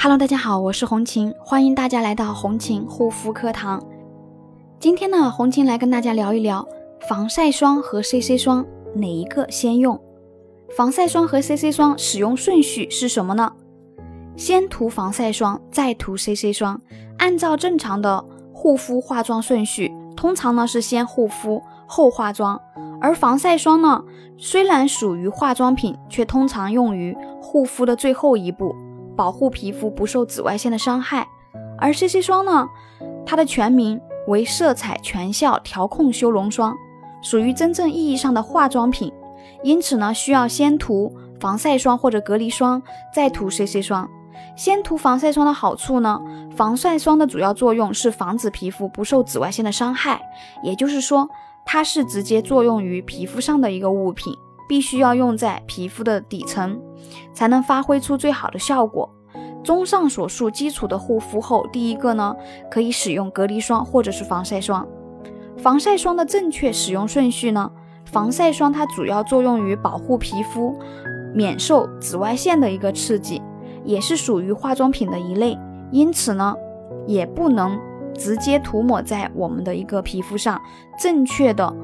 Hello，大家好，我是红琴，欢迎大家来到红琴护肤课堂。今天呢，红琴来跟大家聊一聊防晒霜和 CC 霜哪一个先用？防晒霜和 CC 霜使用顺序是什么呢？先涂防晒霜，再涂 CC 霜。按照正常的护肤化妆顺序，通常呢是先护肤后化妆。而防晒霜呢，虽然属于化妆品，却通常用于护肤的最后一步。保护皮肤不受紫外线的伤害，而 CC 霜呢，它的全名为色彩全效调控修容霜，属于真正意义上的化妆品，因此呢，需要先涂防晒霜或者隔离霜，再涂 CC 霜。先涂防晒霜的好处呢，防晒霜的主要作用是防止皮肤不受紫外线的伤害，也就是说，它是直接作用于皮肤上的一个物品。必须要用在皮肤的底层，才能发挥出最好的效果。综上所述，基础的护肤后，第一个呢，可以使用隔离霜或者是防晒霜。防晒霜的正确使用顺序呢？防晒霜它主要作用于保护皮肤免受紫外线的一个刺激，也是属于化妆品的一类，因此呢，也不能直接涂抹在我们的一个皮肤上。正确的。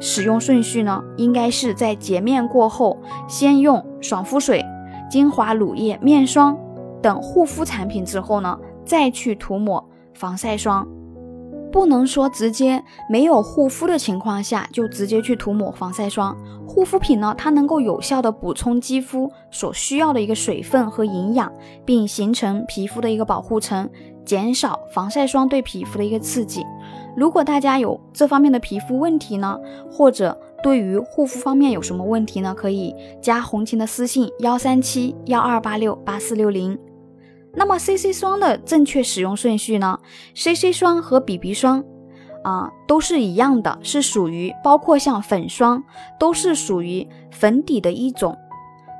使用顺序呢，应该是在洁面过后，先用爽肤水、精华乳液、面霜等护肤产品之后呢，再去涂抹防晒霜。不能说直接没有护肤的情况下就直接去涂抹防晒霜。护肤品呢，它能够有效的补充肌肤所需要的一个水分和营养，并形成皮肤的一个保护层，减少防晒霜对皮肤的一个刺激。如果大家有这方面的皮肤问题呢，或者对于护肤方面有什么问题呢，可以加红琴的私信幺三七幺二八六八四六零。那么 CC 霜的正确使用顺序呢？CC 霜和 BB 霜啊都是一样的，是属于包括像粉霜都是属于粉底的一种。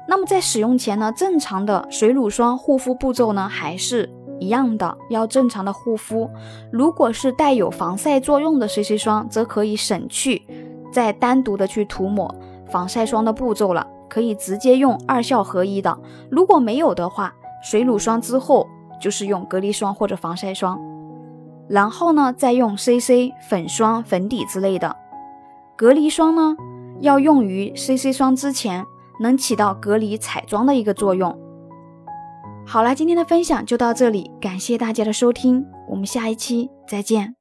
那么在使用前呢，正常的水乳霜护肤步骤呢还是。一样的，要正常的护肤。如果是带有防晒作用的 CC 霜，则可以省去再单独的去涂抹防晒霜的步骤了，可以直接用二效合一的。如果没有的话，水乳霜之后就是用隔离霜或者防晒霜，然后呢再用 CC 粉霜、粉底之类的。隔离霜呢要用于 CC 霜之前，能起到隔离彩妆的一个作用。好了，今天的分享就到这里，感谢大家的收听，我们下一期再见。